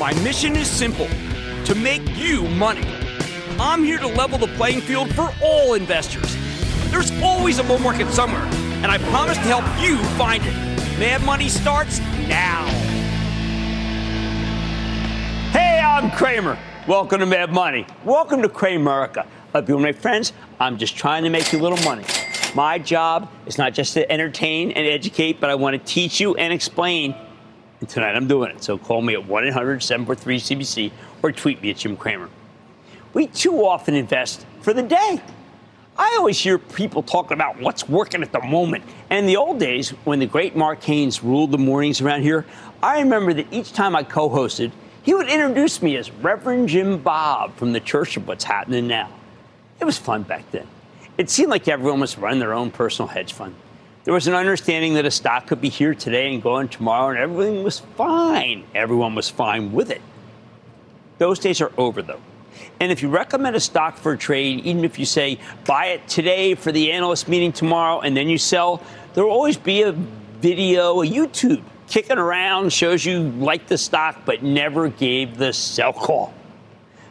My mission is simple to make you money. I'm here to level the playing field for all investors. There's always a bull market somewhere, and I promise to help you find it. Mad Money starts now. Hey, I'm Cramer. Welcome to Mad Money. Welcome to Cramerica. Up you my friends, I'm just trying to make you a little money. My job is not just to entertain and educate, but I want to teach you and explain and tonight I'm doing it. So call me at 1 800 743 CBC or tweet me at Jim Cramer. We too often invest for the day. I always hear people talking about what's working at the moment. And in the old days, when the great Mark Haines ruled the mornings around here, I remember that each time I co hosted, he would introduce me as Reverend Jim Bob from the Church of What's Happening Now. It was fun back then. It seemed like everyone was running their own personal hedge fund. There was an understanding that a stock could be here today and gone tomorrow, and everything was fine. Everyone was fine with it. Those days are over, though. And if you recommend a stock for a trade, even if you say buy it today for the analyst meeting tomorrow and then you sell, there will always be a video, a YouTube kicking around, shows you like the stock but never gave the sell call.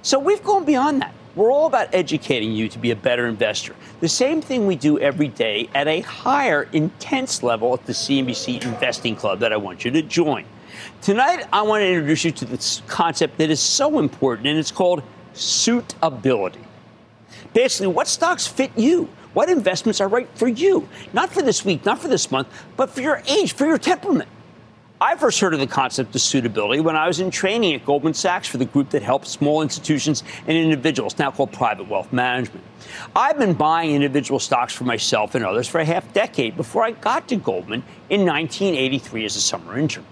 So we've gone beyond that. We're all about educating you to be a better investor. The same thing we do every day at a higher, intense level at the CNBC Investing Club that I want you to join. Tonight, I want to introduce you to this concept that is so important, and it's called suitability. Basically, what stocks fit you? What investments are right for you? Not for this week, not for this month, but for your age, for your temperament. I first heard of the concept of suitability when I was in training at Goldman Sachs for the group that helps small institutions and individuals, now called Private Wealth Management. I've been buying individual stocks for myself and others for a half decade before I got to Goldman in 1983 as a summer intern.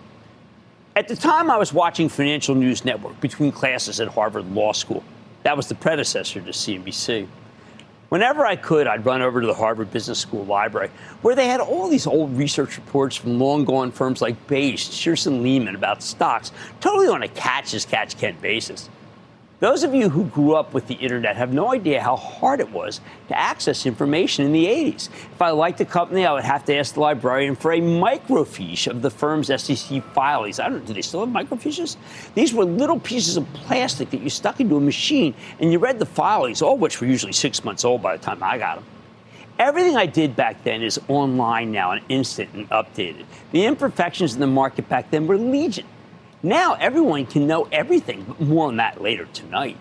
At the time, I was watching Financial News Network between classes at Harvard Law School. That was the predecessor to CNBC. Whenever I could, I'd run over to the Harvard Business School library, where they had all these old research reports from long gone firms like Bache, Shearson Lehman about stocks, totally on a catch as catch can basis. Those of you who grew up with the internet have no idea how hard it was to access information in the 80s. If I liked a company, I would have to ask the librarian for a microfiche of the firm's SEC filings. I don't do they still have microfiches? These were little pieces of plastic that you stuck into a machine and you read the filings, all which were usually six months old by the time I got them. Everything I did back then is online now and instant and updated. The imperfections in the market back then were legion. Now everyone can know everything, but more on that later tonight.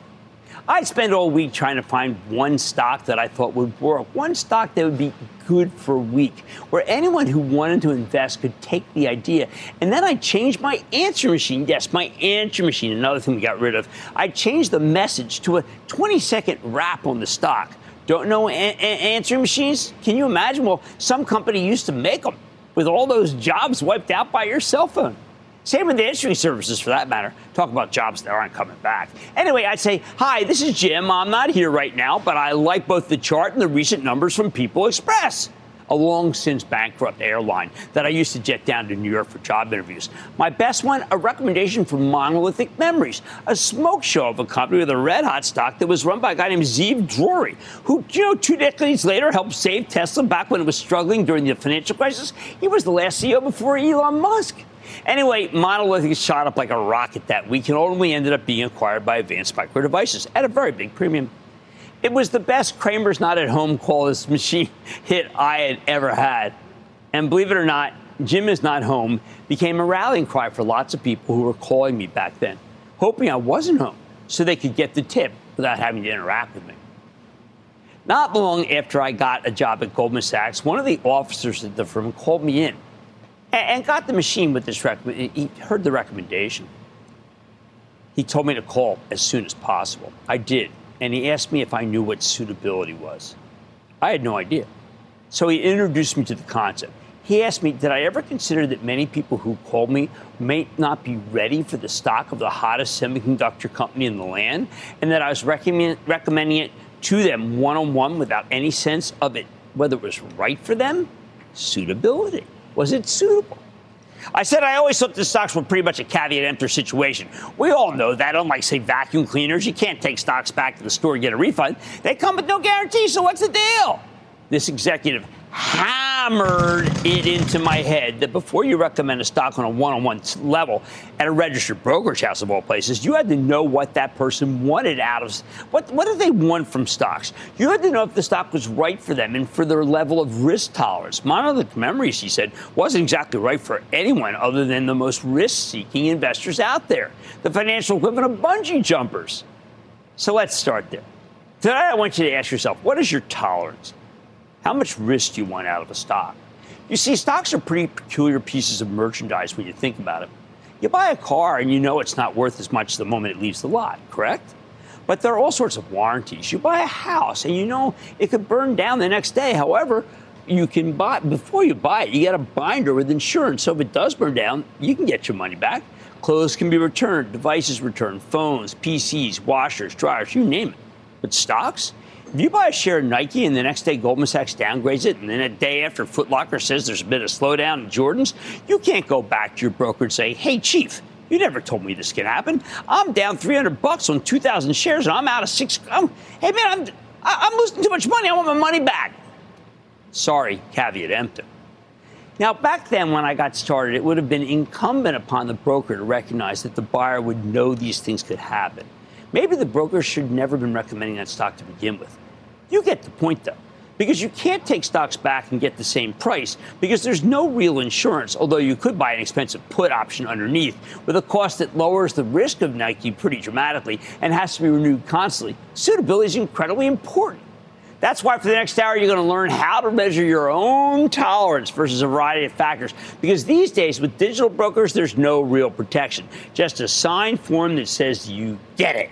I spent all week trying to find one stock that I thought would work, one stock that would be good for a week, where anyone who wanted to invest could take the idea. And then I changed my answer machine. Yes, my answer machine, another thing we got rid of. I changed the message to a 20 second wrap on the stock. Don't know a- a- answering machines? Can you imagine? Well, some company used to make them with all those jobs wiped out by your cell phone. Same with the answering services for that matter. Talk about jobs that aren't coming back. Anyway, I'd say, hi, this is Jim. I'm not here right now, but I like both the chart and the recent numbers from People Express. a long since bankrupt airline that I used to jet down to New York for job interviews. My best one, a recommendation from Monolithic Memories, a smoke show of a company with a red hot stock that was run by a guy named Ze'ev Drori, who, you know, two decades later helped save Tesla back when it was struggling during the financial crisis. He was the last CEO before Elon Musk. Anyway, Monolithic shot up like a rocket that week and ultimately ended up being acquired by Advanced Micro Devices at a very big premium. It was the best Cramer's Not at Home call this machine hit I had ever had. And believe it or not, Jim is not home became a rallying cry for lots of people who were calling me back then, hoping I wasn't home so they could get the tip without having to interact with me. Not long after I got a job at Goldman Sachs, one of the officers at the firm called me in and got the machine with this recommendation. He heard the recommendation. He told me to call as soon as possible. I did, and he asked me if I knew what suitability was. I had no idea. So he introduced me to the concept. He asked me, Did I ever consider that many people who called me may not be ready for the stock of the hottest semiconductor company in the land, and that I was recommend, recommending it to them one on one without any sense of it, whether it was right for them? Suitability. Was it suitable? I said I always thought the stocks were pretty much a caveat emptor situation. We all know that, unlike, say, vacuum cleaners, you can't take stocks back to the store and get a refund. They come with no guarantee, so what's the deal? This executive hammered it into my head that before you recommend a stock on a one-on-one level at a registered brokerage house of all places, you had to know what that person wanted out of what what did they want from stocks. You had to know if the stock was right for them and for their level of risk tolerance. Monolithic Memories, he said, wasn't exactly right for anyone other than the most risk-seeking investors out there, the financial equivalent of bungee jumpers. So let's start there. Today, I want you to ask yourself, what is your tolerance? How much risk do you want out of a stock? You see, stocks are pretty peculiar pieces of merchandise when you think about it. You buy a car and you know it's not worth as much the moment it leaves the lot, correct? But there are all sorts of warranties. You buy a house and you know it could burn down the next day. However, you can buy before you buy it, you get a binder with insurance. So if it does burn down, you can get your money back. Clothes can be returned, devices returned, phones, PCs, washers, dryers, you name it. But stocks, if you buy a share of Nike and the next day Goldman Sachs downgrades it, and then a day after Footlocker says there's a bit of slowdown in Jordan's, you can't go back to your broker and say, hey, Chief, you never told me this could happen. I'm down 300 bucks on 2,000 shares, and I'm out of six. I'm, hey, man, I'm, I'm losing too much money. I want my money back. Sorry, caveat emptor. Now, back then when I got started, it would have been incumbent upon the broker to recognize that the buyer would know these things could happen. Maybe the broker should never have been recommending that stock to begin with. You get the point, though, because you can't take stocks back and get the same price because there's no real insurance, although you could buy an expensive put option underneath with a cost that lowers the risk of Nike pretty dramatically and has to be renewed constantly. Suitability is incredibly important. That's why for the next hour, you're going to learn how to measure your own tolerance versus a variety of factors. Because these days, with digital brokers, there's no real protection. Just a signed form that says you get it.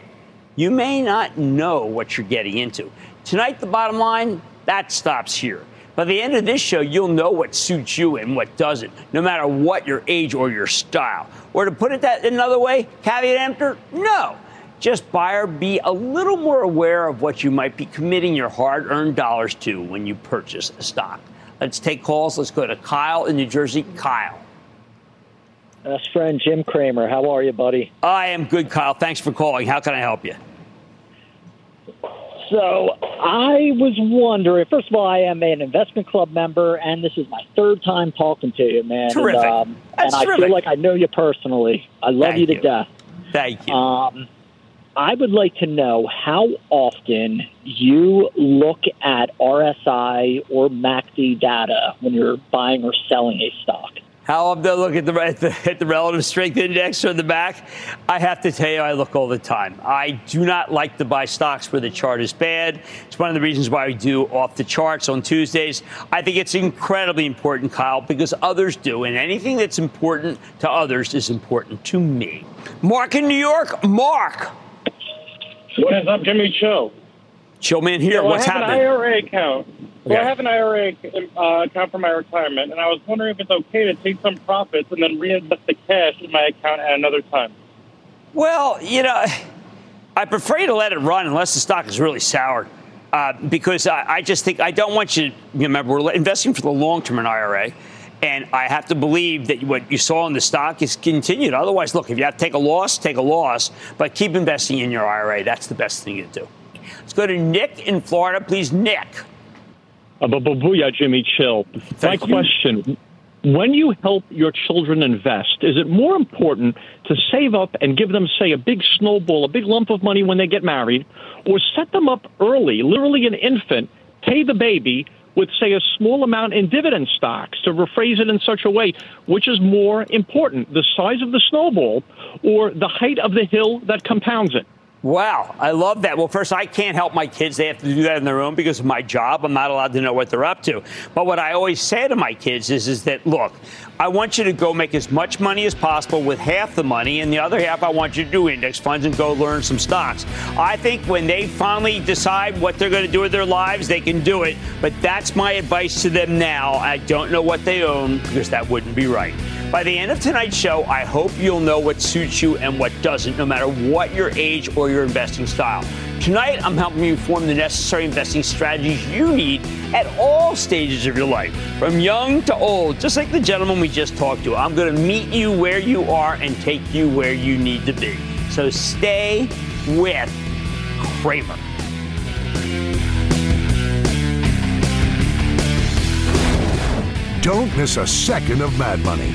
You may not know what you're getting into. Tonight, the bottom line that stops here. By the end of this show, you'll know what suits you and what doesn't, no matter what your age or your style. Or to put it that another way, caveat emptor, no. Just buyer, be a little more aware of what you might be committing your hard earned dollars to when you purchase a stock. Let's take calls. Let's go to Kyle in New Jersey. Kyle. Best friend Jim Cramer. How are you, buddy? I am good, Kyle. Thanks for calling. How can I help you? So I was wondering. First of all, I am an investment club member, and this is my third time talking to you, man. Terrific. And, um, That's and I terrific. feel like I know you personally. I love Thank you to you. death. Thank you. Um, I would like to know how often you look at RSI or MACD data when you're buying or selling a stock. How I'm to look at the, at the at the relative strength index on the back. I have to tell you, I look all the time. I do not like to buy stocks where the chart is bad. It's one of the reasons why we do off the charts on Tuesdays. I think it's incredibly important, Kyle, because others do, and anything that's important to others is important to me. Mark in New York, Mark. What is up, Jimmy Chill? man here. So What's I have happening? an IRA account. So Okay. I have an IRA uh, account for my retirement, and I was wondering if it's okay to take some profits and then reinvest the cash in my account at another time. Well, you know, I prefer you to let it run unless the stock is really soured. uh, because I, I, just think I don't want you to remember we're investing for the long term in IRA. And I have to believe that what you saw in the stock is continued. Otherwise, look, if you have to take a loss, take a loss, but keep investing in your IRA. That's the best thing to do. Go to Nick in Florida. Please, Nick. Uh, booyah, Jimmy Chill. Thank My you. question when you help your children invest, is it more important to save up and give them, say, a big snowball, a big lump of money when they get married, or set them up early, literally an infant, pay the baby with, say, a small amount in dividend stocks, to rephrase it in such a way, which is more important, the size of the snowball or the height of the hill that compounds it? Wow, I love that. Well, first, I can't help my kids. They have to do that in their own because of my job. I'm not allowed to know what they're up to. But what I always say to my kids is, is that, look, I want you to go make as much money as possible with half the money, and the other half, I want you to do index funds and go learn some stocks. I think when they finally decide what they're going to do with their lives, they can do it. But that's my advice to them now. I don't know what they own because that wouldn't be right. By the end of tonight's show, I hope you'll know what suits you and what doesn't, no matter what your age or your investing style. Tonight, I'm helping you form the necessary investing strategies you need at all stages of your life, from young to old, just like the gentleman we just talked to. I'm going to meet you where you are and take you where you need to be. So stay with Cramer. Don't miss a second of Mad Money.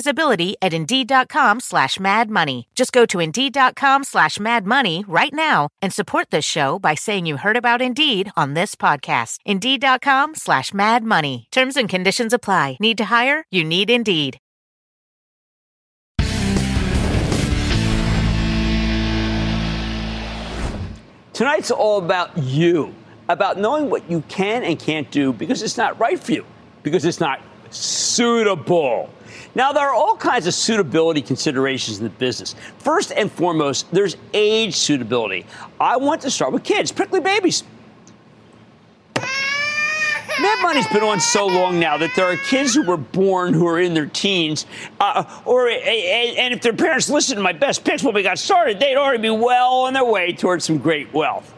visibility at Indeed.com slash Mad Money. Just go to Indeed.com slash Mad Money right now and support this show by saying you heard about Indeed on this podcast. Indeed.com slash Mad Money. Terms and conditions apply. Need to hire? You need Indeed. Tonight's all about you, about knowing what you can and can't do because it's not right for you, because it's not suitable. Now, there are all kinds of suitability considerations in the business. First and foremost, there's age suitability. I want to start with kids, prickly babies. Mad Money's been on so long now that there are kids who were born who are in their teens, uh, or and if their parents listened to my best picks when we got started, they'd already be well on their way towards some great wealth.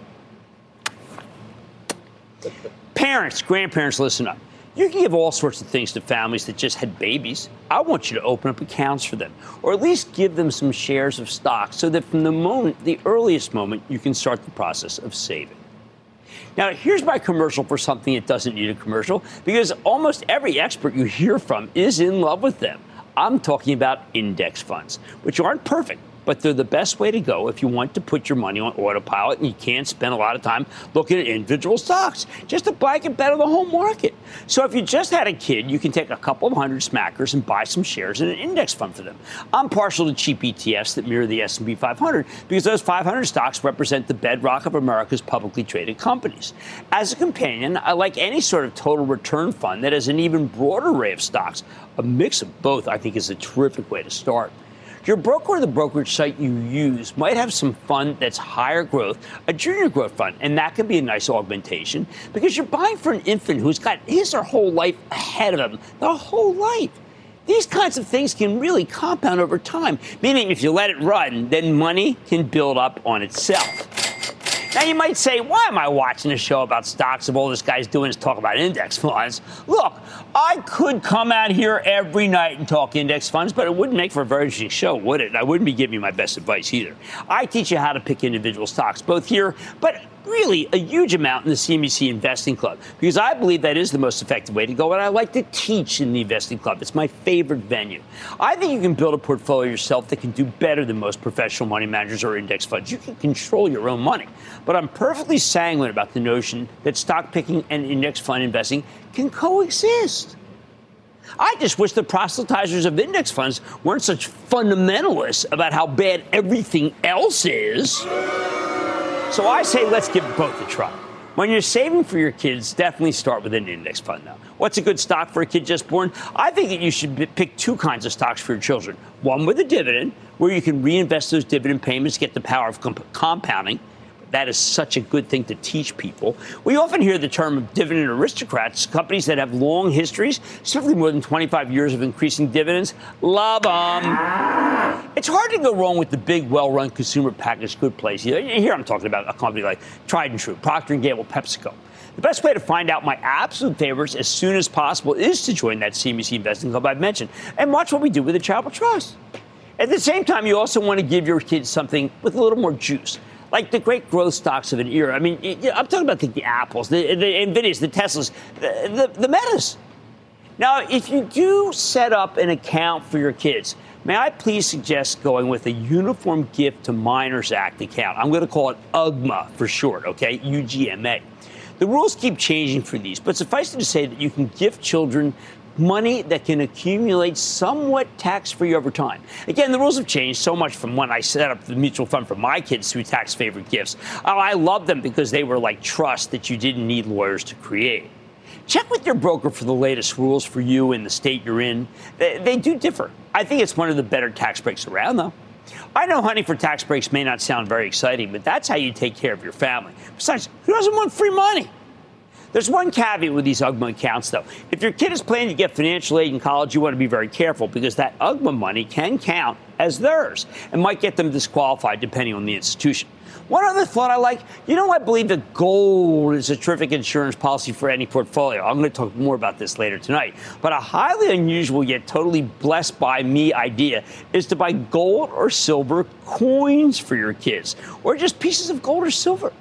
Parents, grandparents, listen up. You can give all sorts of things to families that just had babies. I want you to open up accounts for them, or at least give them some shares of stock so that from the moment, the earliest moment, you can start the process of saving. Now, here's my commercial for something that doesn't need a commercial because almost every expert you hear from is in love with them. I'm talking about index funds, which aren't perfect but they're the best way to go if you want to put your money on autopilot and you can't spend a lot of time looking at individual stocks. Just to buy a blanket bet on the whole market. So if you just had a kid, you can take a couple of hundred smackers and buy some shares in an index fund for them. I'm partial to cheap ETFs that mirror the S&P 500 because those 500 stocks represent the bedrock of America's publicly traded companies. As a companion, I like any sort of total return fund that has an even broader array of stocks. A mix of both, I think, is a terrific way to start. Your broker or the brokerage site you use might have some fund that's higher growth, a junior growth fund, and that can be a nice augmentation because you're buying for an infant who's got his or whole life ahead of him, the whole life. These kinds of things can really compound over time, meaning if you let it run, then money can build up on itself. Now, you might say, why am I watching a show about stocks if all this guy's doing is talk about index funds? Look, I could come out here every night and talk index funds, but it wouldn't make for a very interesting show, would it? I wouldn't be giving you my best advice either. I teach you how to pick individual stocks, both here, but really a huge amount in the CNBC Investing Club because I believe that is the most effective way to go. And I like to teach in the Investing Club. It's my favorite venue. I think you can build a portfolio yourself that can do better than most professional money managers or index funds. You can control your own money. But I'm perfectly sanguine about the notion that stock picking and index fund investing can coexist. I just wish the proselytizers of index funds weren't such fundamentalists about how bad everything else is. So I say let's give both a try. When you're saving for your kids, definitely start with an index fund now. What's a good stock for a kid just born? I think that you should pick two kinds of stocks for your children. One with a dividend, where you can reinvest those dividend payments, get the power of comp- compounding that is such a good thing to teach people. We often hear the term dividend aristocrats, companies that have long histories, certainly more than 25 years of increasing dividends. Love them. It's hard to go wrong with the big, well-run consumer packaged good place. Here I'm talking about a company like Trident True, Procter & Gamble, PepsiCo. The best way to find out my absolute favorites as soon as possible is to join that CNBC Investing Club I've mentioned and watch what we do with the Charitable Trust. At the same time, you also want to give your kids something with a little more juice like the great growth stocks of an era. I mean, I'm talking about the, the Apples, the, the Nvidias, the Teslas, the, the, the Metas. Now, if you do set up an account for your kids, may I please suggest going with a Uniform Gift to Minors Act account? I'm going to call it UGMA for short, okay? UGMA. The rules keep changing for these, but suffice it to say that you can gift children money that can accumulate somewhat tax free over time. Again, the rules have changed so much from when I set up the mutual fund for my kids through tax favored gifts. Oh, I love them because they were like trust that you didn't need lawyers to create. Check with your broker for the latest rules for you in the state you're in. They, they do differ. I think it's one of the better tax breaks around, though. I know hunting for tax breaks may not sound very exciting, but that's how you take care of your family. Besides, who doesn't want free money? There's one caveat with these UGMA accounts, though. If your kid is planning to get financial aid in college, you want to be very careful because that UGMA money can count as theirs and might get them disqualified depending on the institution. One other thought I like, you know, I believe that gold is a terrific insurance policy for any portfolio. I'm going to talk more about this later tonight. But a highly unusual yet totally blessed by me idea is to buy gold or silver coins for your kids, or just pieces of gold or silver.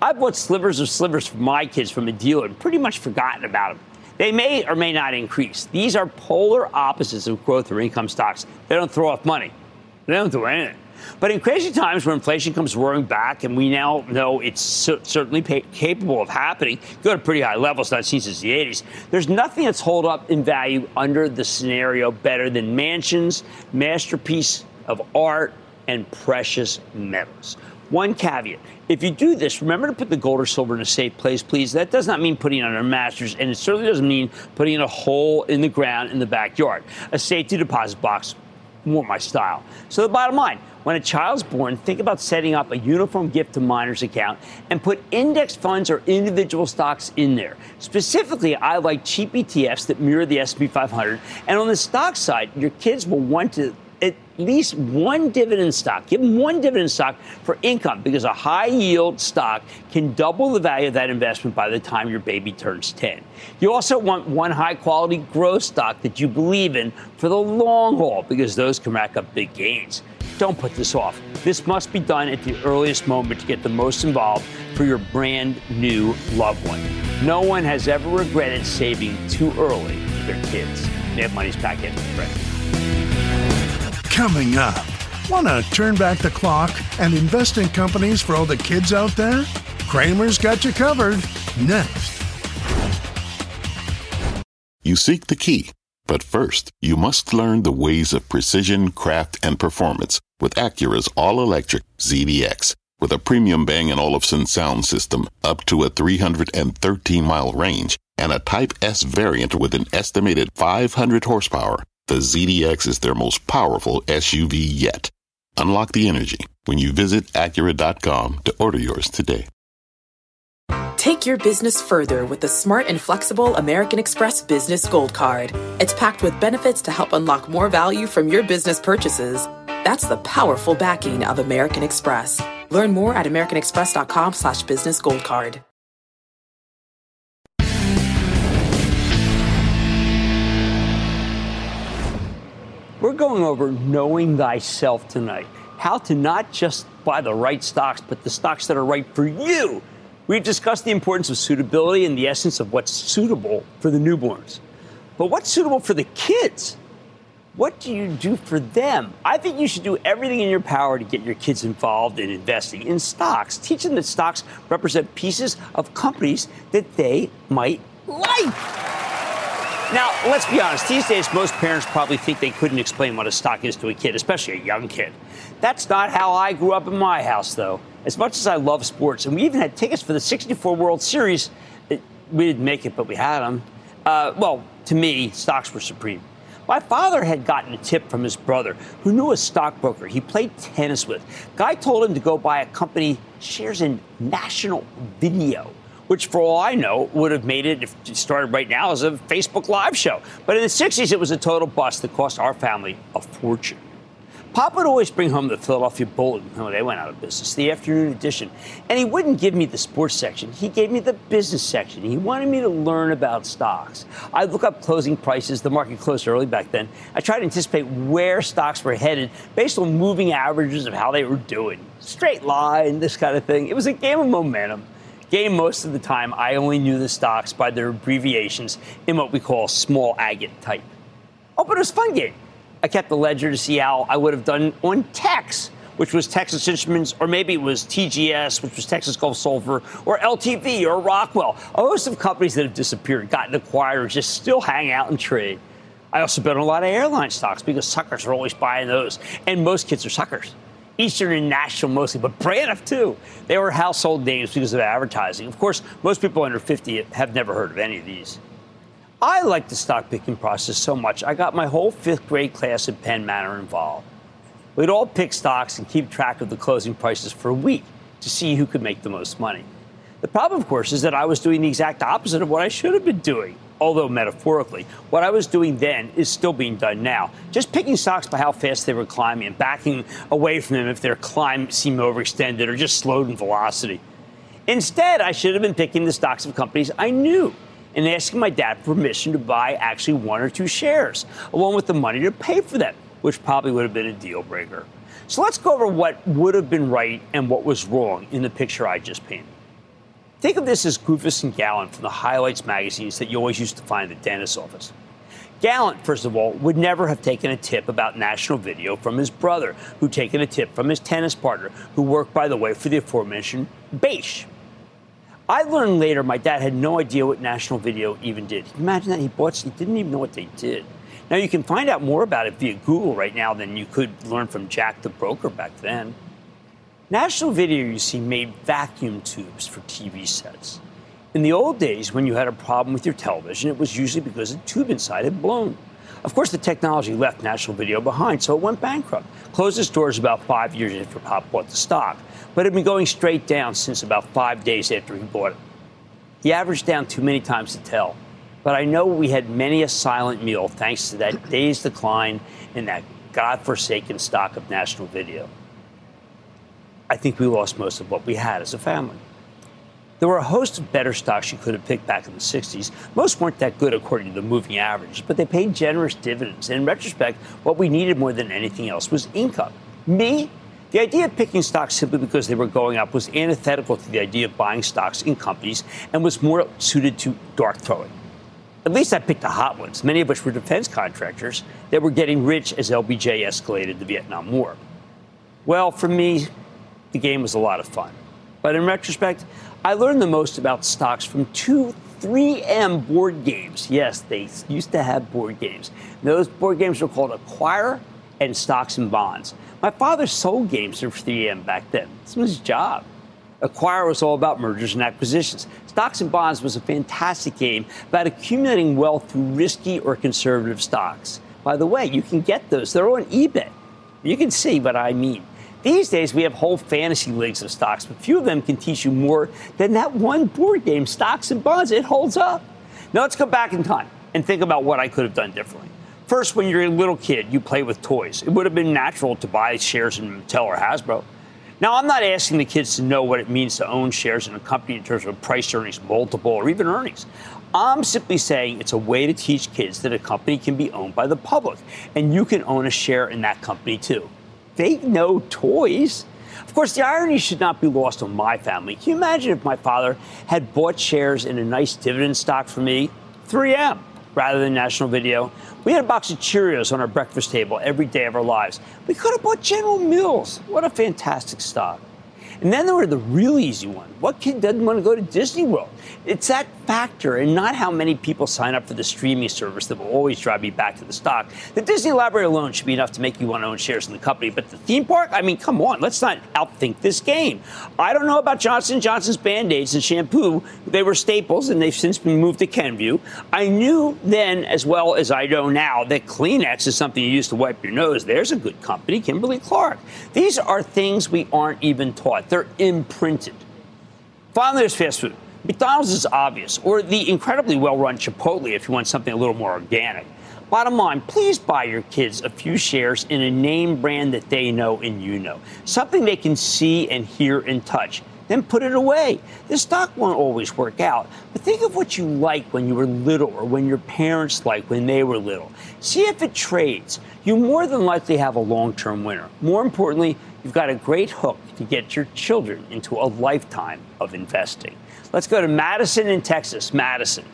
I've bought slivers of slivers for my kids from a dealer and pretty much forgotten about them. They may or may not increase. These are polar opposites of growth or income stocks. They don't throw off money. They don't do anything. But in crazy times where inflation comes roaring back, and we now know it's certainly pay- capable of happening, go to pretty high levels, not seen since the 80s, there's nothing that's hold up in value under the scenario better than mansions, masterpiece of art, and precious metals. One caveat. If you do this, remember to put the gold or silver in a safe place, please. That does not mean putting it a mattress, and it certainly doesn't mean putting in a hole in the ground in the backyard. A safety deposit box, more my style. So the bottom line, when a child's born, think about setting up a uniform gift to minors account and put index funds or individual stocks in there. Specifically, I like cheap ETFs that mirror the S&P 500. And on the stock side, your kids will want to least one dividend stock. Give them one dividend stock for income because a high yield stock can double the value of that investment by the time your baby turns 10. You also want one high quality growth stock that you believe in for the long haul because those can rack up big gains. Don't put this off. This must be done at the earliest moment to get the most involved for your brand new loved one. No one has ever regretted saving too early for their kids. Mad Money's back in, friend. Coming up, want to turn back the clock and invest in companies for all the kids out there? Cramer's got you covered. Next. You seek the key, but first, you must learn the ways of precision, craft, and performance with Acura's all electric ZDX. With a premium Bang & Olufsen sound system up to a 313 mile range and a Type S variant with an estimated 500 horsepower, the ZDX is their most powerful SUV yet. Unlock the energy when you visit Acura.com to order yours today. Take your business further with the smart and flexible American Express Business Gold Card. It's packed with benefits to help unlock more value from your business purchases. That's the powerful backing of American Express. Learn more at americanexpress.com slash business gold card. We're going over knowing thyself tonight. How to not just buy the right stocks, but the stocks that are right for you. We've discussed the importance of suitability and the essence of what's suitable for the newborns. But what's suitable for the kids? What do you do for them? I think you should do everything in your power to get your kids involved in investing in stocks. Teach them that stocks represent pieces of companies that they might like. Now, let's be honest. These days, most parents probably think they couldn't explain what a stock is to a kid, especially a young kid. That's not how I grew up in my house, though. As much as I love sports, and we even had tickets for the 64 World Series, it, we didn't make it, but we had them. Uh, well, to me, stocks were supreme. My father had gotten a tip from his brother, who knew a stockbroker he played tennis with. Guy told him to go buy a company shares in National Video which for all I know would have made it, if it started right now, as a Facebook Live show. But in the 60s, it was a total bust that cost our family a fortune. Pop would always bring home the Philadelphia Bulletin. Oh, they went out of business, the afternoon edition. And he wouldn't give me the sports section. He gave me the business section. He wanted me to learn about stocks. I'd look up closing prices. The market closed early back then. I tried to anticipate where stocks were headed based on moving averages of how they were doing. Straight line, this kind of thing. It was a game of momentum game most of the time, I only knew the stocks by their abbreviations in what we call small agate type. Oh, but it was fun game. I kept the ledger to see how I would have done on Tex, which was Texas Instruments, or maybe it was TGS, which was Texas Gulf Sulfur, or LTV, or Rockwell. A host of companies that have disappeared, gotten acquired, or just still hang out and trade. I also bet on a lot of airline stocks because suckers are always buying those, and most kids are suckers. Eastern and National mostly, but Braniff too. They were household names because of advertising. Of course, most people under 50 have never heard of any of these. I like the stock picking process so much, I got my whole fifth grade class at Penn Manor involved. We'd all pick stocks and keep track of the closing prices for a week to see who could make the most money. The problem, of course, is that I was doing the exact opposite of what I should have been doing although metaphorically. What I was doing then is still being done now. Just picking stocks by how fast they were climbing and backing away from them if their climb seemed overextended or just slowed in velocity. Instead, I should have been picking the stocks of companies I knew and asking my dad permission to buy actually one or two shares, along with the money to pay for them, which probably would have been a deal breaker. So let's go over what would have been right and what was wrong in the picture I just painted. Think of this as Goofus and Gallant from the highlights magazines that you always used to find at the dentist's office. Gallant, first of all, would never have taken a tip about National Video from his brother, who'd taken a tip from his tennis partner, who worked, by the way, for the aforementioned Bache. I learned later my dad had no idea what National Video even did. Imagine that he bought, he didn't even know what they did. Now you can find out more about it via Google right now than you could learn from Jack the broker back then. National Video, you see, made vacuum tubes for TV sets. In the old days, when you had a problem with your television, it was usually because a tube inside had blown. Of course, the technology left National Video behind, so it went bankrupt. Closed its doors about five years after Pop bought the stock, but it had been going straight down since about five days after he bought it. He averaged down too many times to tell, but I know we had many a silent meal thanks to that day's decline in that godforsaken stock of National Video. I think we lost most of what we had as a family. There were a host of better stocks you could have picked back in the 60s. Most weren't that good according to the moving averages, but they paid generous dividends. And in retrospect, what we needed more than anything else was income. Me, the idea of picking stocks simply because they were going up was antithetical to the idea of buying stocks in companies and was more suited to dark throwing. At least I picked the hot ones, many of which were defense contractors that were getting rich as LBJ escalated the Vietnam War. Well, for me, the game was a lot of fun. But in retrospect, I learned the most about stocks from two 3M board games. Yes, they used to have board games. Those board games were called Acquire and Stocks and Bonds. My father sold games for 3M back then. This was his job. Acquire was all about mergers and acquisitions. Stocks and Bonds was a fantastic game about accumulating wealth through risky or conservative stocks. By the way, you can get those. They're on eBay. You can see what I mean. These days, we have whole fantasy leagues of stocks, but few of them can teach you more than that one board game, Stocks and Bonds. It holds up. Now, let's go back in time and think about what I could have done differently. First, when you're a little kid, you play with toys. It would have been natural to buy shares in Mattel or Hasbro. Now, I'm not asking the kids to know what it means to own shares in a company in terms of price earnings multiple or even earnings. I'm simply saying it's a way to teach kids that a company can be owned by the public, and you can own a share in that company too they know toys. Of course, the irony should not be lost on my family. Can you imagine if my father had bought shares in a nice dividend stock for me, 3M, rather than National Video? We had a box of Cheerios on our breakfast table every day of our lives. We could have bought General Mills. What a fantastic stock. And then there were the real easy one. What kid doesn't want to go to Disney World? It's that factor and not how many people sign up for the streaming service that will always drive me back to the stock. The Disney library alone should be enough to make you want to own shares in the company, but the theme park, I mean, come on, let's not outthink this game. I don't know about Johnson Johnson's Band-Aids and shampoo. They were staples and they've since been moved to Kenvue. I knew then as well as I know now that Kleenex is something you use to wipe your nose. There's a good company, Kimberly Clark. These are things we aren't even taught. They're imprinted. Finally, there's fast food. McDonald's is obvious, or the incredibly well run Chipotle if you want something a little more organic. Bottom line, please buy your kids a few shares in a name brand that they know and you know, something they can see and hear and touch. Then put it away. The stock won't always work out, but think of what you liked when you were little or when your parents liked when they were little. See if it trades. You more than likely have a long term winner. More importantly, you've got a great hook to get your children into a lifetime of investing. Let's go to Madison in Texas. Madison.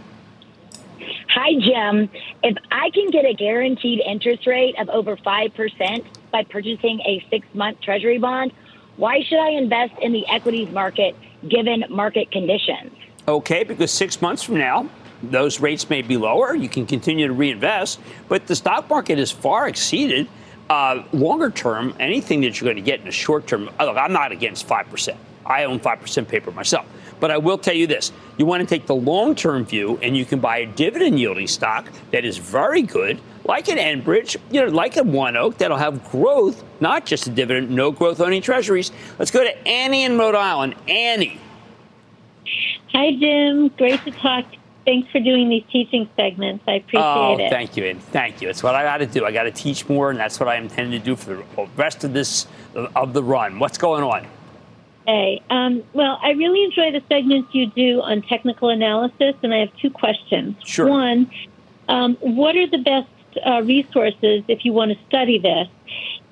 Hi, Jim. If I can get a guaranteed interest rate of over 5% by purchasing a six month treasury bond, why should I invest in the equities market given market conditions? Okay, because six months from now, those rates may be lower. You can continue to reinvest, but the stock market has far exceeded uh, longer term anything that you're going to get in the short term. Look, I'm not against 5%. I own 5% paper myself. But I will tell you this you want to take the long term view, and you can buy a dividend yielding stock that is very good, like an Enbridge, you know, like a ONEOK, that'll have growth, not just a dividend, no growth owning treasuries. Let's go to Annie in Rhode Island. Annie. Hi, Jim. Great to talk. Thanks for doing these teaching segments. I appreciate oh, it. Thank you, and thank you. It's what I got to do. I got to teach more, and that's what I intend to do for the rest of this of the run. What's going on? Hey, um, well, I really enjoy the segments you do on technical analysis, and I have two questions. Sure. One, um, what are the best uh, resources if you want to study this?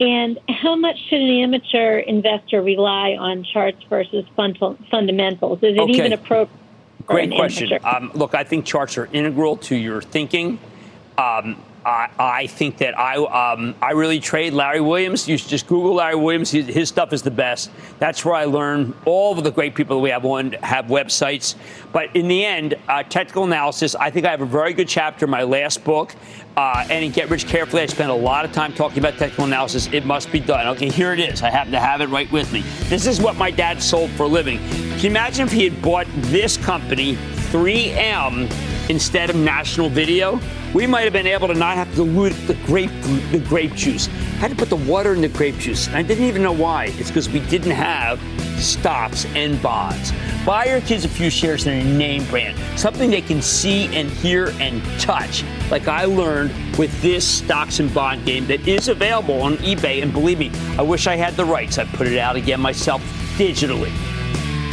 And how much should an amateur investor rely on charts versus fund- fundamentals? Is it okay. even appropriate? Great question. Um, look, I think charts are integral to your thinking. Um, I, I, think that I um, I really trade Larry Williams. You just Google Larry Williams. His, his, stuff is the best. That's where I learn. All of the great people that we have on have websites. But in the end, uh, technical analysis. I think I have a very good chapter in my last book. Uh, and in Get Rich Carefully, I spent a lot of time talking about technical analysis. It must be done. Okay, here it is. I happen to have it right with me. This is what my dad sold for a living. Can you imagine if he had bought this company, 3M, instead of National Video? We might have been able to not have to dilute the grape the grape juice. I had to put the water in the grape juice, and I didn't even know why. It's because we didn't have stocks and bonds. Buy your kids a few shares in a name brand, something they can see and hear and touch, like I learned with this stocks and bond game that is available on eBay. And believe me, I wish I had the rights. I put it out again myself digitally.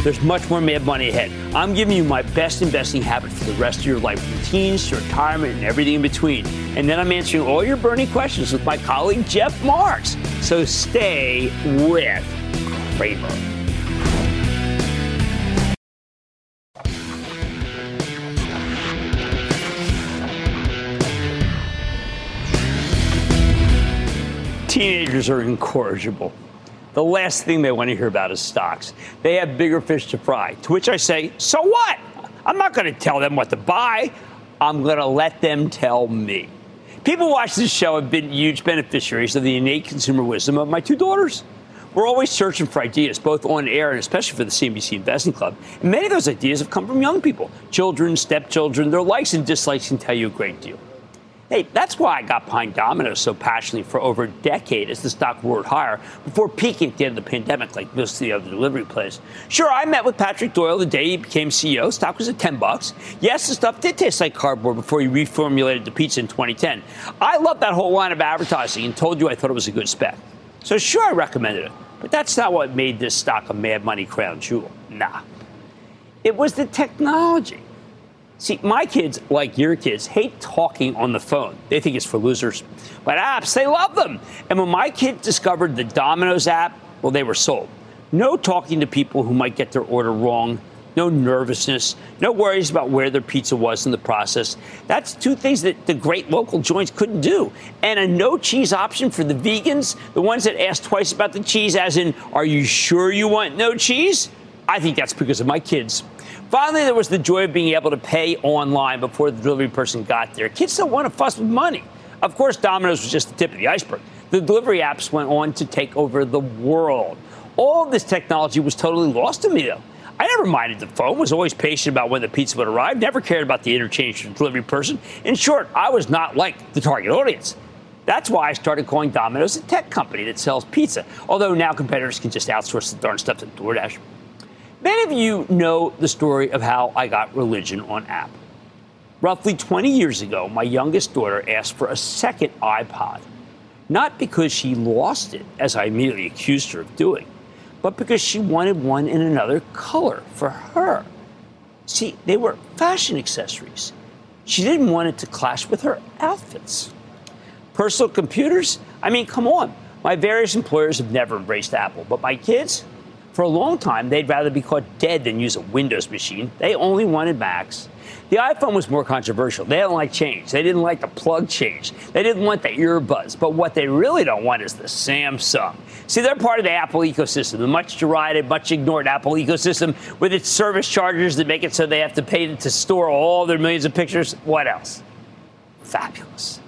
There's much more mad money ahead. I'm giving you my best investing habit for the rest of your life, from teens to retirement and everything in between. And then I'm answering all your burning questions with my colleague Jeff Marks. So stay with Cramer. Teenagers are incorrigible. The last thing they want to hear about is stocks. They have bigger fish to fry. To which I say, so what? I'm not going to tell them what to buy. I'm going to let them tell me. People watch this show have been huge beneficiaries of the innate consumer wisdom of my two daughters. We're always searching for ideas, both on air and especially for the CNBC Investing Club. And many of those ideas have come from young people, children, stepchildren. Their likes and dislikes can tell you a great deal. Hey, that's why I got behind Domino's so passionately for over a decade as the stock roared higher before peaking at the end of the pandemic, like most of the other delivery plays. Sure, I met with Patrick Doyle the day he became CEO. Stock was at 10 bucks. Yes, the stuff did taste like cardboard before he reformulated the pizza in 2010. I loved that whole line of advertising and told you I thought it was a good spec. So sure, I recommended it. But that's not what made this stock a mad money crown jewel. Nah. It was the technology. See, my kids, like your kids, hate talking on the phone. They think it's for losers. But apps, they love them. And when my kids discovered the Domino's app, well, they were sold. No talking to people who might get their order wrong, no nervousness, no worries about where their pizza was in the process. That's two things that the great local joints couldn't do. And a no cheese option for the vegans, the ones that ask twice about the cheese, as in, are you sure you want no cheese? I think that's because of my kids. Finally, there was the joy of being able to pay online before the delivery person got there. Kids don't want to fuss with money. Of course, Domino's was just the tip of the iceberg. The delivery apps went on to take over the world. All this technology was totally lost to me, though. I never minded the phone, was always patient about when the pizza would arrive, never cared about the interchange from the delivery person. In short, I was not like the target audience. That's why I started calling Domino's a tech company that sells pizza, although now competitors can just outsource the darn stuff to DoorDash. Many of you know the story of how I got religion on app. Roughly 20 years ago, my youngest daughter asked for a second iPod, not because she lost it, as I immediately accused her of doing, but because she wanted one in another color for her. See, they were fashion accessories. She didn't want it to clash with her outfits. Personal computers? I mean, come on. My various employers have never embraced Apple, but my kids, for a long time, they'd rather be caught dead than use a Windows machine. They only wanted Macs. The iPhone was more controversial. They didn't like change. They didn't like the plug change. They didn't want the earbuds. But what they really don't want is the Samsung. See, they're part of the Apple ecosystem, the much derided, much ignored Apple ecosystem with its service charges that make it so they have to pay to store all their millions of pictures. What else? Fabulous.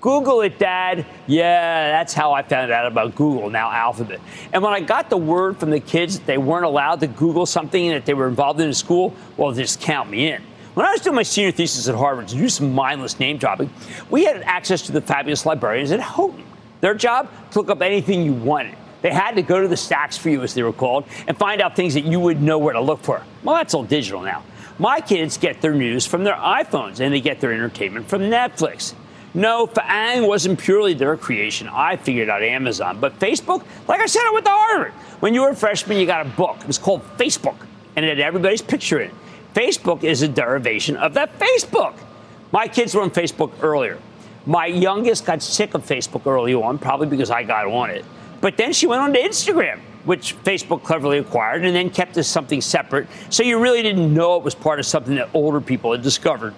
Google it, Dad. Yeah, that's how I found out about Google, now Alphabet. And when I got the word from the kids that they weren't allowed to Google something that they were involved in in school, well, just count me in. When I was doing my senior thesis at Harvard to do some mindless name dropping, we had access to the fabulous librarians at Houghton. Their job to look up anything you wanted. They had to go to the stacks for you, as they were called, and find out things that you would know where to look for. Well, that's all digital now. My kids get their news from their iPhones, and they get their entertainment from Netflix. No, Faang wasn't purely their creation. I figured out Amazon. But Facebook, like I said, I went to Harvard. When you were a freshman, you got a book. It was called Facebook, and it had everybody's picture in it. Facebook is a derivation of that Facebook. My kids were on Facebook earlier. My youngest got sick of Facebook early on, probably because I got on it. But then she went on to Instagram, which Facebook cleverly acquired and then kept as something separate. So you really didn't know it was part of something that older people had discovered.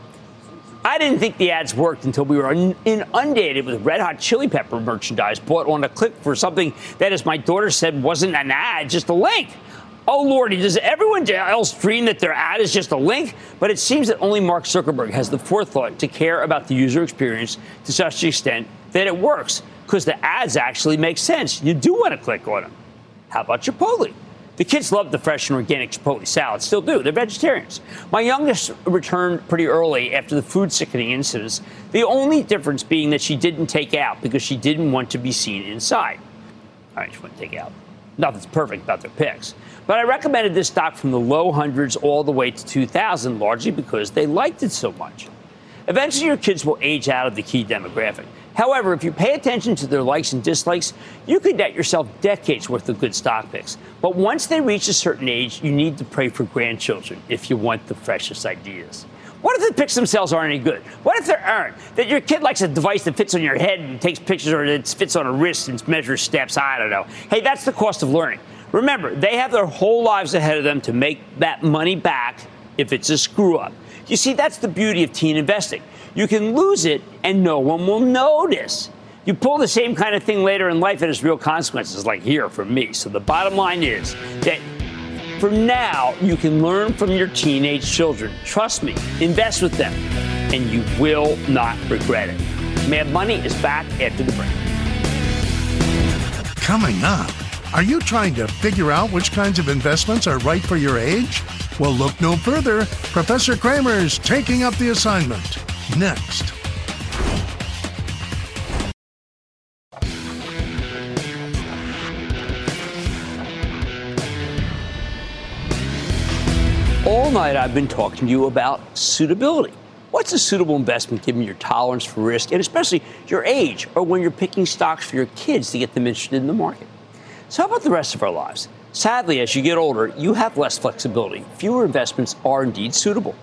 I didn't think the ads worked until we were inundated with red hot chili pepper merchandise bought on a click for something that, as my daughter said, wasn't an ad, just a link. Oh, Lordy, does everyone else dream that their ad is just a link? But it seems that only Mark Zuckerberg has the forethought to care about the user experience to such an extent that it works, because the ads actually make sense. You do want to click on them. How about Chipotle? The kids love the fresh and organic Chipotle salad, still do. They're vegetarians. My youngest returned pretty early after the food sickening incidents, the only difference being that she didn't take out because she didn't want to be seen inside. All right, she wouldn't take out. Nothing's perfect about their picks. But I recommended this stock from the low hundreds all the way to 2000, largely because they liked it so much. Eventually, your kids will age out of the key demographic. However, if you pay attention to their likes and dislikes, you could net yourself decades worth of good stock picks. But once they reach a certain age, you need to pray for grandchildren if you want the freshest ideas. What if the picks themselves aren't any good? What if they aren't? That your kid likes a device that fits on your head and takes pictures or that fits on a wrist and measures steps? I don't know. Hey, that's the cost of learning. Remember, they have their whole lives ahead of them to make that money back if it's a screw up. You see, that's the beauty of teen investing. You can lose it and no one will notice. You pull the same kind of thing later in life, it has real consequences, like here for me. So the bottom line is that for now, you can learn from your teenage children. Trust me, invest with them, and you will not regret it. Mad Money is back after the break. Coming up, are you trying to figure out which kinds of investments are right for your age? Well, look no further. Professor Cramer's taking up the assignment. Next. All night I've been talking to you about suitability. What's a suitable investment given your tolerance for risk and especially your age or when you're picking stocks for your kids to get them interested in the market? So, how about the rest of our lives? Sadly, as you get older, you have less flexibility. Fewer investments are indeed suitable.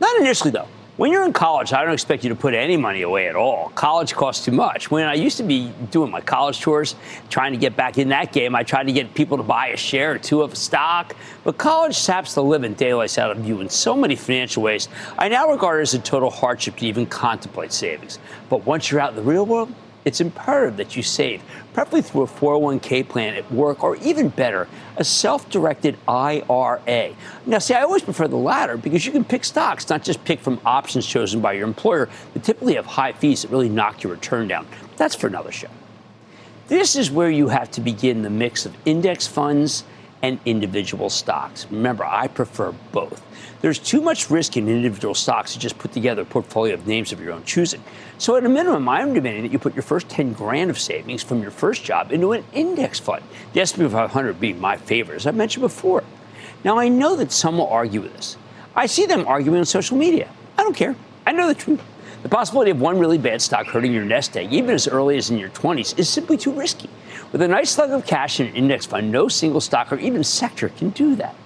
Not initially, though. When you're in college, I don't expect you to put any money away at all. College costs too much. When I used to be doing my college tours, trying to get back in that game, I tried to get people to buy a share or two of a stock. But college saps the living daylights out of you in so many financial ways. I now regard it as a total hardship to even contemplate savings. But once you're out in the real world, it's imperative that you save, preferably through a 401k plan at work, or even better, a self directed IRA. Now, see, I always prefer the latter because you can pick stocks, not just pick from options chosen by your employer that typically have high fees that really knock your return down. That's for another show. This is where you have to begin the mix of index funds and individual stocks. Remember, I prefer both. There's too much risk in individual stocks to just put together a portfolio of names of your own choosing. So at a minimum, I'm demanding that you put your first 10 grand of savings from your first job into an index fund. The S&P 500 being my favorite, as I mentioned before. Now, I know that some will argue with this. I see them arguing on social media. I don't care. I know the truth. The possibility of one really bad stock hurting your nest egg, even as early as in your 20s, is simply too risky. With a nice slug of cash in an index fund, no single stock or even sector can do that.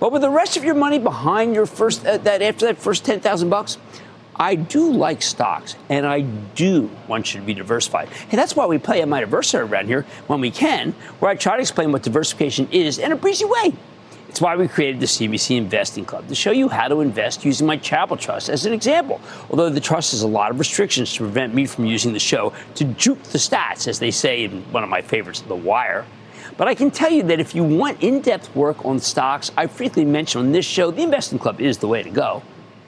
But with the rest of your money behind your first uh, that after that first 10,000 bucks, I do like stocks, and I do want you to be diversified. Hey, that's why we play at my diversity around here when we can, where I try to explain what diversification is in a breezy way. It's why we created the CNBC Investing Club to show you how to invest using my Charitable Trust as an example. Although the trust has a lot of restrictions to prevent me from using the show to juke the stats, as they say in one of my favorites, The Wire. But I can tell you that if you want in depth work on stocks, I frequently mention on this show, the Investing Club is the way to go.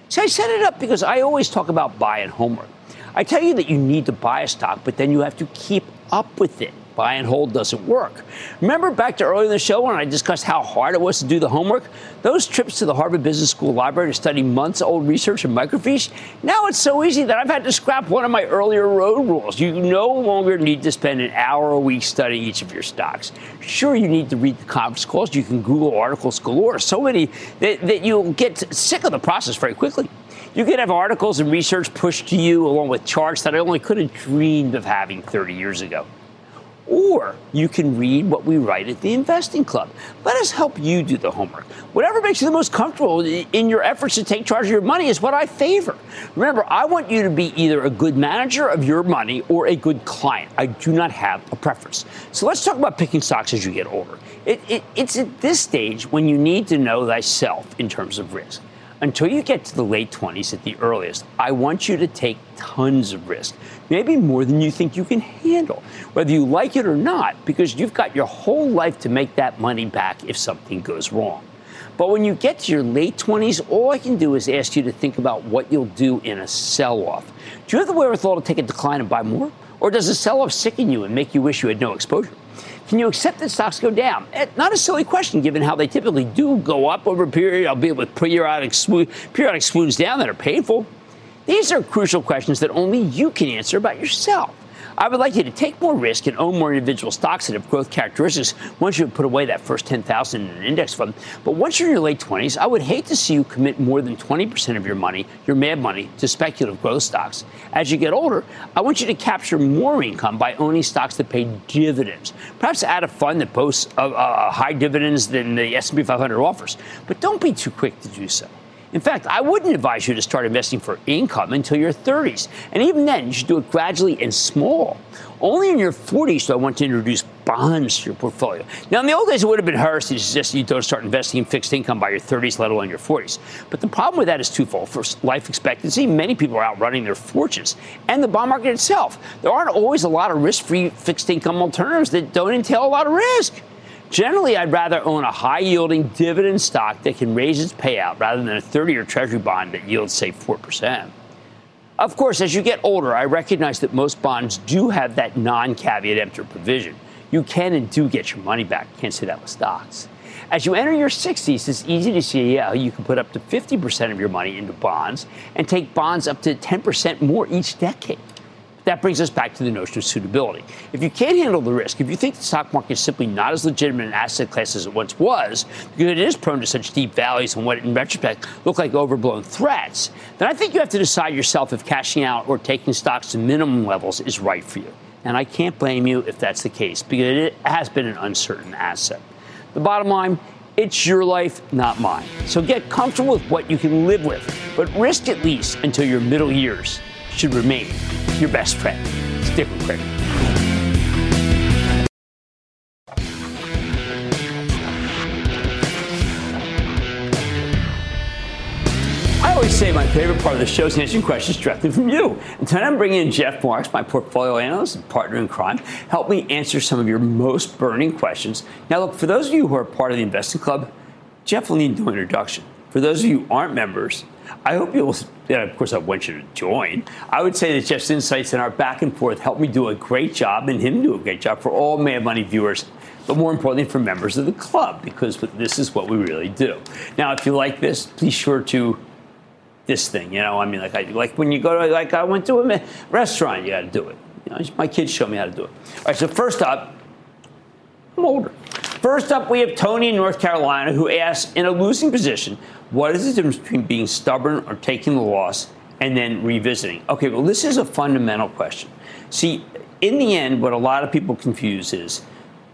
So I set it up because I always talk about buy and homework. I tell you that you need to buy a stock, but then you have to keep up with it buy and hold doesn't work. Remember back to earlier in the show when I discussed how hard it was to do the homework? Those trips to the Harvard Business School library to study months old research in microfiche? Now it's so easy that I've had to scrap one of my earlier road rules. You no longer need to spend an hour a week studying each of your stocks. Sure, you need to read the conference calls. You can Google articles galore, so many that, that you'll get sick of the process very quickly. You can have articles and research pushed to you along with charts that I only could have dreamed of having 30 years ago or you can read what we write at the Investing Club. Let us help you do the homework. Whatever makes you the most comfortable in your efforts to take charge of your money is what I favor. Remember, I want you to be either a good manager of your money or a good client. I do not have a preference. So let's talk about picking stocks as you get older. It, it, it's at this stage when you need to know thyself in terms of risk until you get to the late 20s at the earliest, I want you to take tons of risk, maybe more than you think you can handle, whether you like it or not, because you've got your whole life to make that money back if something goes wrong. But when you get to your late 20s, all I can do is ask you to think about what you'll do in a sell off. Do you have the wherewithal to take a decline and buy more? Or does a sell off sicken you and make you wish you had no exposure? Can you accept that stocks go down? Eh, not a silly question, given how they typically do go up over a period, albeit with periodic, periodic swoons down that are painful. These are crucial questions that only you can answer about yourself. I would like you to take more risk and own more individual stocks that have growth characteristics once you put away that first 10,000 in an index fund. But once you're in your late 20s, I would hate to see you commit more than 20% of your money, your mad money, to speculative growth stocks. As you get older, I want you to capture more income by owning stocks that pay dividends. Perhaps add a fund that boasts uh, uh, high dividends than the S&P 500 offers, but don't be too quick to do so. In fact, I wouldn't advise you to start investing for income until your 30s. And even then, you should do it gradually and small. Only in your 40s do I want to introduce bonds to your portfolio. Now, in the old days, it would have been heresy to suggest you don't start investing in fixed income by your 30s, let alone your 40s. But the problem with that is twofold. First, life expectancy. Many people are outrunning their fortunes. And the bond market itself. There aren't always a lot of risk free fixed income alternatives that don't entail a lot of risk. Generally, I'd rather own a high yielding dividend stock that can raise its payout rather than a 30 year treasury bond that yields, say, 4%. Of course, as you get older, I recognize that most bonds do have that non caveat emptor provision. You can and do get your money back. Can't say that with stocks. As you enter your 60s, it's easy to see how you can put up to 50% of your money into bonds and take bonds up to 10% more each decade. That brings us back to the notion of suitability. If you can't handle the risk, if you think the stock market is simply not as legitimate an asset class as it once was, because it is prone to such deep valleys and what in retrospect look like overblown threats, then I think you have to decide yourself if cashing out or taking stocks to minimum levels is right for you. And I can't blame you if that's the case, because it has been an uncertain asset. The bottom line, it's your life, not mine. So get comfortable with what you can live with, but risk at least until your middle years should remain your best friend. Stick with Cramer. I always say my favorite part of the show is answering questions directly from you. And tonight I'm bringing in Jeff Marks, my portfolio analyst and partner in crime, help me answer some of your most burning questions. Now, look, for those of you who are part of the investing club, Jeff will need no introduction. For those of you who aren't members, I hope you'll, of course, I want you to join. I would say that Jeff's insights and our back and forth help me do a great job and him do a great job for all Mad Money viewers, but more importantly for members of the club, because this is what we really do. Now, if you like this, please sure to this thing, you know, I mean, like, I, like when you go to, like, I went to a restaurant, you got to do it. You know, my kids show me how to do it. All right, so first up, I'm older. First up, we have Tony in North Carolina who asks, in a losing position, what is the difference between being stubborn or taking the loss and then revisiting? Okay, well, this is a fundamental question. See, in the end, what a lot of people confuse is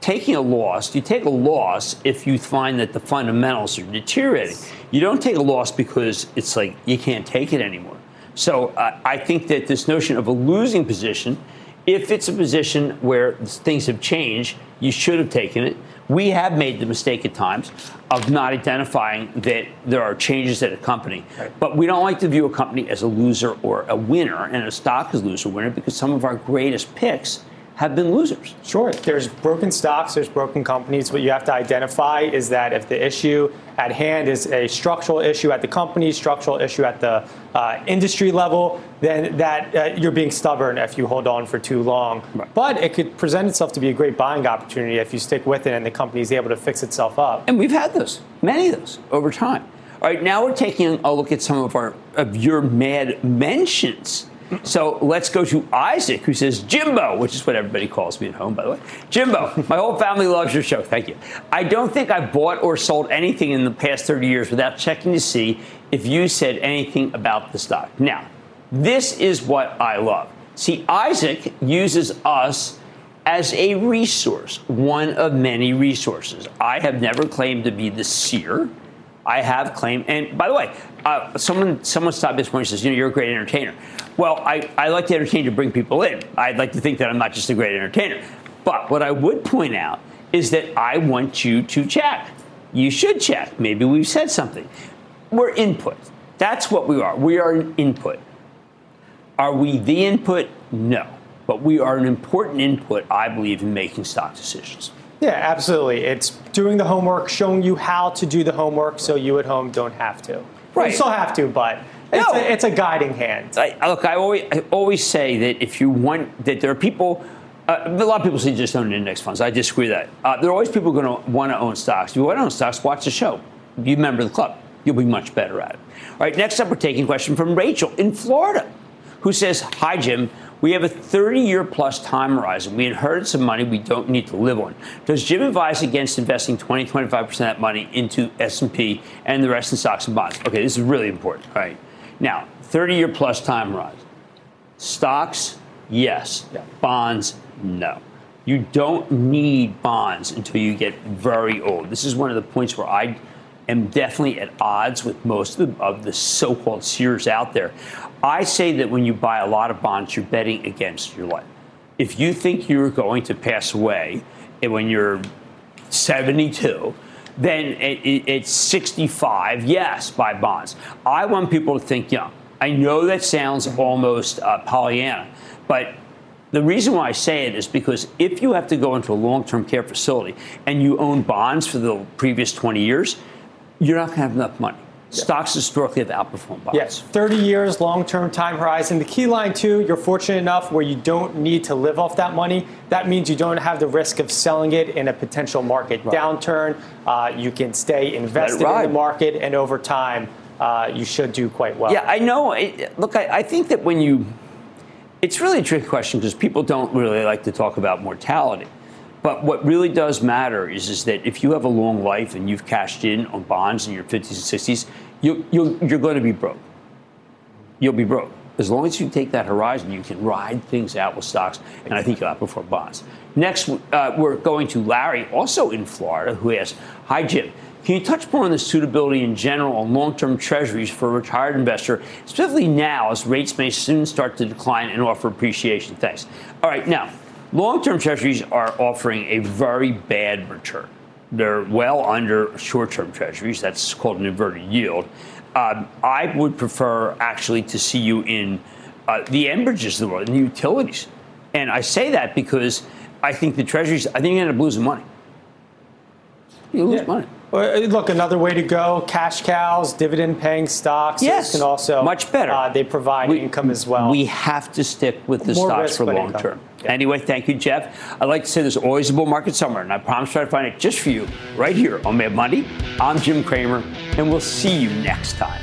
taking a loss. You take a loss if you find that the fundamentals are deteriorating. You don't take a loss because it's like you can't take it anymore. So uh, I think that this notion of a losing position, if it's a position where things have changed, you should have taken it. We have made the mistake at times of not identifying that there are changes at a company. Right. But we don't like to view a company as a loser or a winner, and a stock as loser or winner because some of our greatest picks have been losers. Sure. There's broken stocks, there's broken companies. What you have to identify is that if the issue at hand is a structural issue at the company, structural issue at the uh, industry level, then that uh, you're being stubborn if you hold on for too long. Right. But it could present itself to be a great buying opportunity if you stick with it and the company is able to fix itself up. And we've had those, many of those over time. All right, now we're taking a look at some of our of your mad mentions so let's go to Isaac, who says, Jimbo, which is what everybody calls me at home, by the way. Jimbo, my whole family loves your show. Thank you. I don't think I bought or sold anything in the past 30 years without checking to see if you said anything about the stock. Now, this is what I love. See, Isaac uses us as a resource, one of many resources. I have never claimed to be the seer. I have claimed, and by the way, uh, someone someone stopped this point and says, you know, you're a great entertainer. Well, I, I like to entertain to bring people in. I'd like to think that I'm not just a great entertainer. But what I would point out is that I want you to check. You should check. Maybe we've said something. We're input. That's what we are. We are an input. Are we the input? No. But we are an important input, I believe, in making stock decisions. Yeah, absolutely. It's doing the homework, showing you how to do the homework so you at home don't have to. Right. You still have to, but it's, no. a, it's a guiding hand. I, look, I always, I always say that if you want, that there are people, uh, a lot of people say just own index funds. I disagree with that. Uh, there are always people going to want to own stocks. If you want to own stocks, watch the show. Be a member of the club. You'll be much better at it. All right, next up, we're taking a question from Rachel in Florida, who says, Hi, Jim. We have a 30 year plus time horizon. We inherited some money we don't need to live on. Does Jim advise against investing 20, 25% of that money into S&P and the rest in stocks and bonds? Okay, this is really important. All right. Now, 30 year plus time horizon. Stocks, yes. Yeah. Bonds, no. You don't need bonds until you get very old. This is one of the points where I am definitely at odds with most of the, of the so called seers out there. I say that when you buy a lot of bonds, you're betting against your life. If you think you're going to pass away when you're 72, then it, it, it's 65, yes, buy bonds. I want people to think young. I know that sounds almost uh, Pollyanna, but the reason why I say it is because if you have to go into a long term care facility and you own bonds for the previous 20 years, you're not going to have enough money. Yeah. Stocks historically have outperformed bonds. Yes, 30 years, long term time horizon. The key line, too, you're fortunate enough where you don't need to live off that money. That means you don't have the risk of selling it in a potential market right. downturn. Uh, you can stay invested in the market, and over time, uh, you should do quite well. Yeah, I know. Look, I, I think that when you it's really a tricky question because people don't really like to talk about mortality. But what really does matter is, is that if you have a long life and you've cashed in on bonds in your 50s and 60s, you, you, you're going to be broke. You'll be broke. As long as you take that horizon, you can ride things out with stocks, and I think you'll outperform bonds. Next, uh, we're going to Larry, also in Florida, who asks, Hi, Jim. Can you touch more on the suitability in general on long term treasuries for a retired investor, specifically now as rates may soon start to decline and offer appreciation? Thanks. All right, now, long term treasuries are offering a very bad return. They're well under short term treasuries. That's called an inverted yield. Um, I would prefer actually to see you in uh, the Enbridges of the world, in the utilities. And I say that because I think the treasuries, I think you end up losing money. You lose yeah. money. Uh, look, another way to go: cash cows, dividend-paying stocks. Yes, can also much better. Uh, they provide we, income as well. We have to stick with the More stocks for long income. term. Yeah. Anyway, thank you, Jeff. I'd like to say there's always a bull market somewhere, and I promise try to find it just for you right here on Mad Money. I'm Jim Cramer, and we'll see you next time.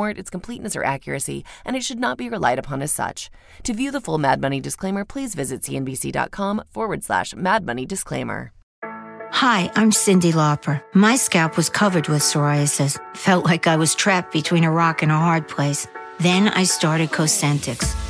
warrant its completeness or accuracy, and it should not be relied upon as such. To view the full Mad Money disclaimer, please visit cnbc.com forward slash Mad Money disclaimer. Hi, I'm Cyndi Lauper. My scalp was covered with psoriasis. Felt like I was trapped between a rock and a hard place. Then I started Cosentyx.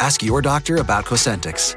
Ask your doctor about Cosentyx.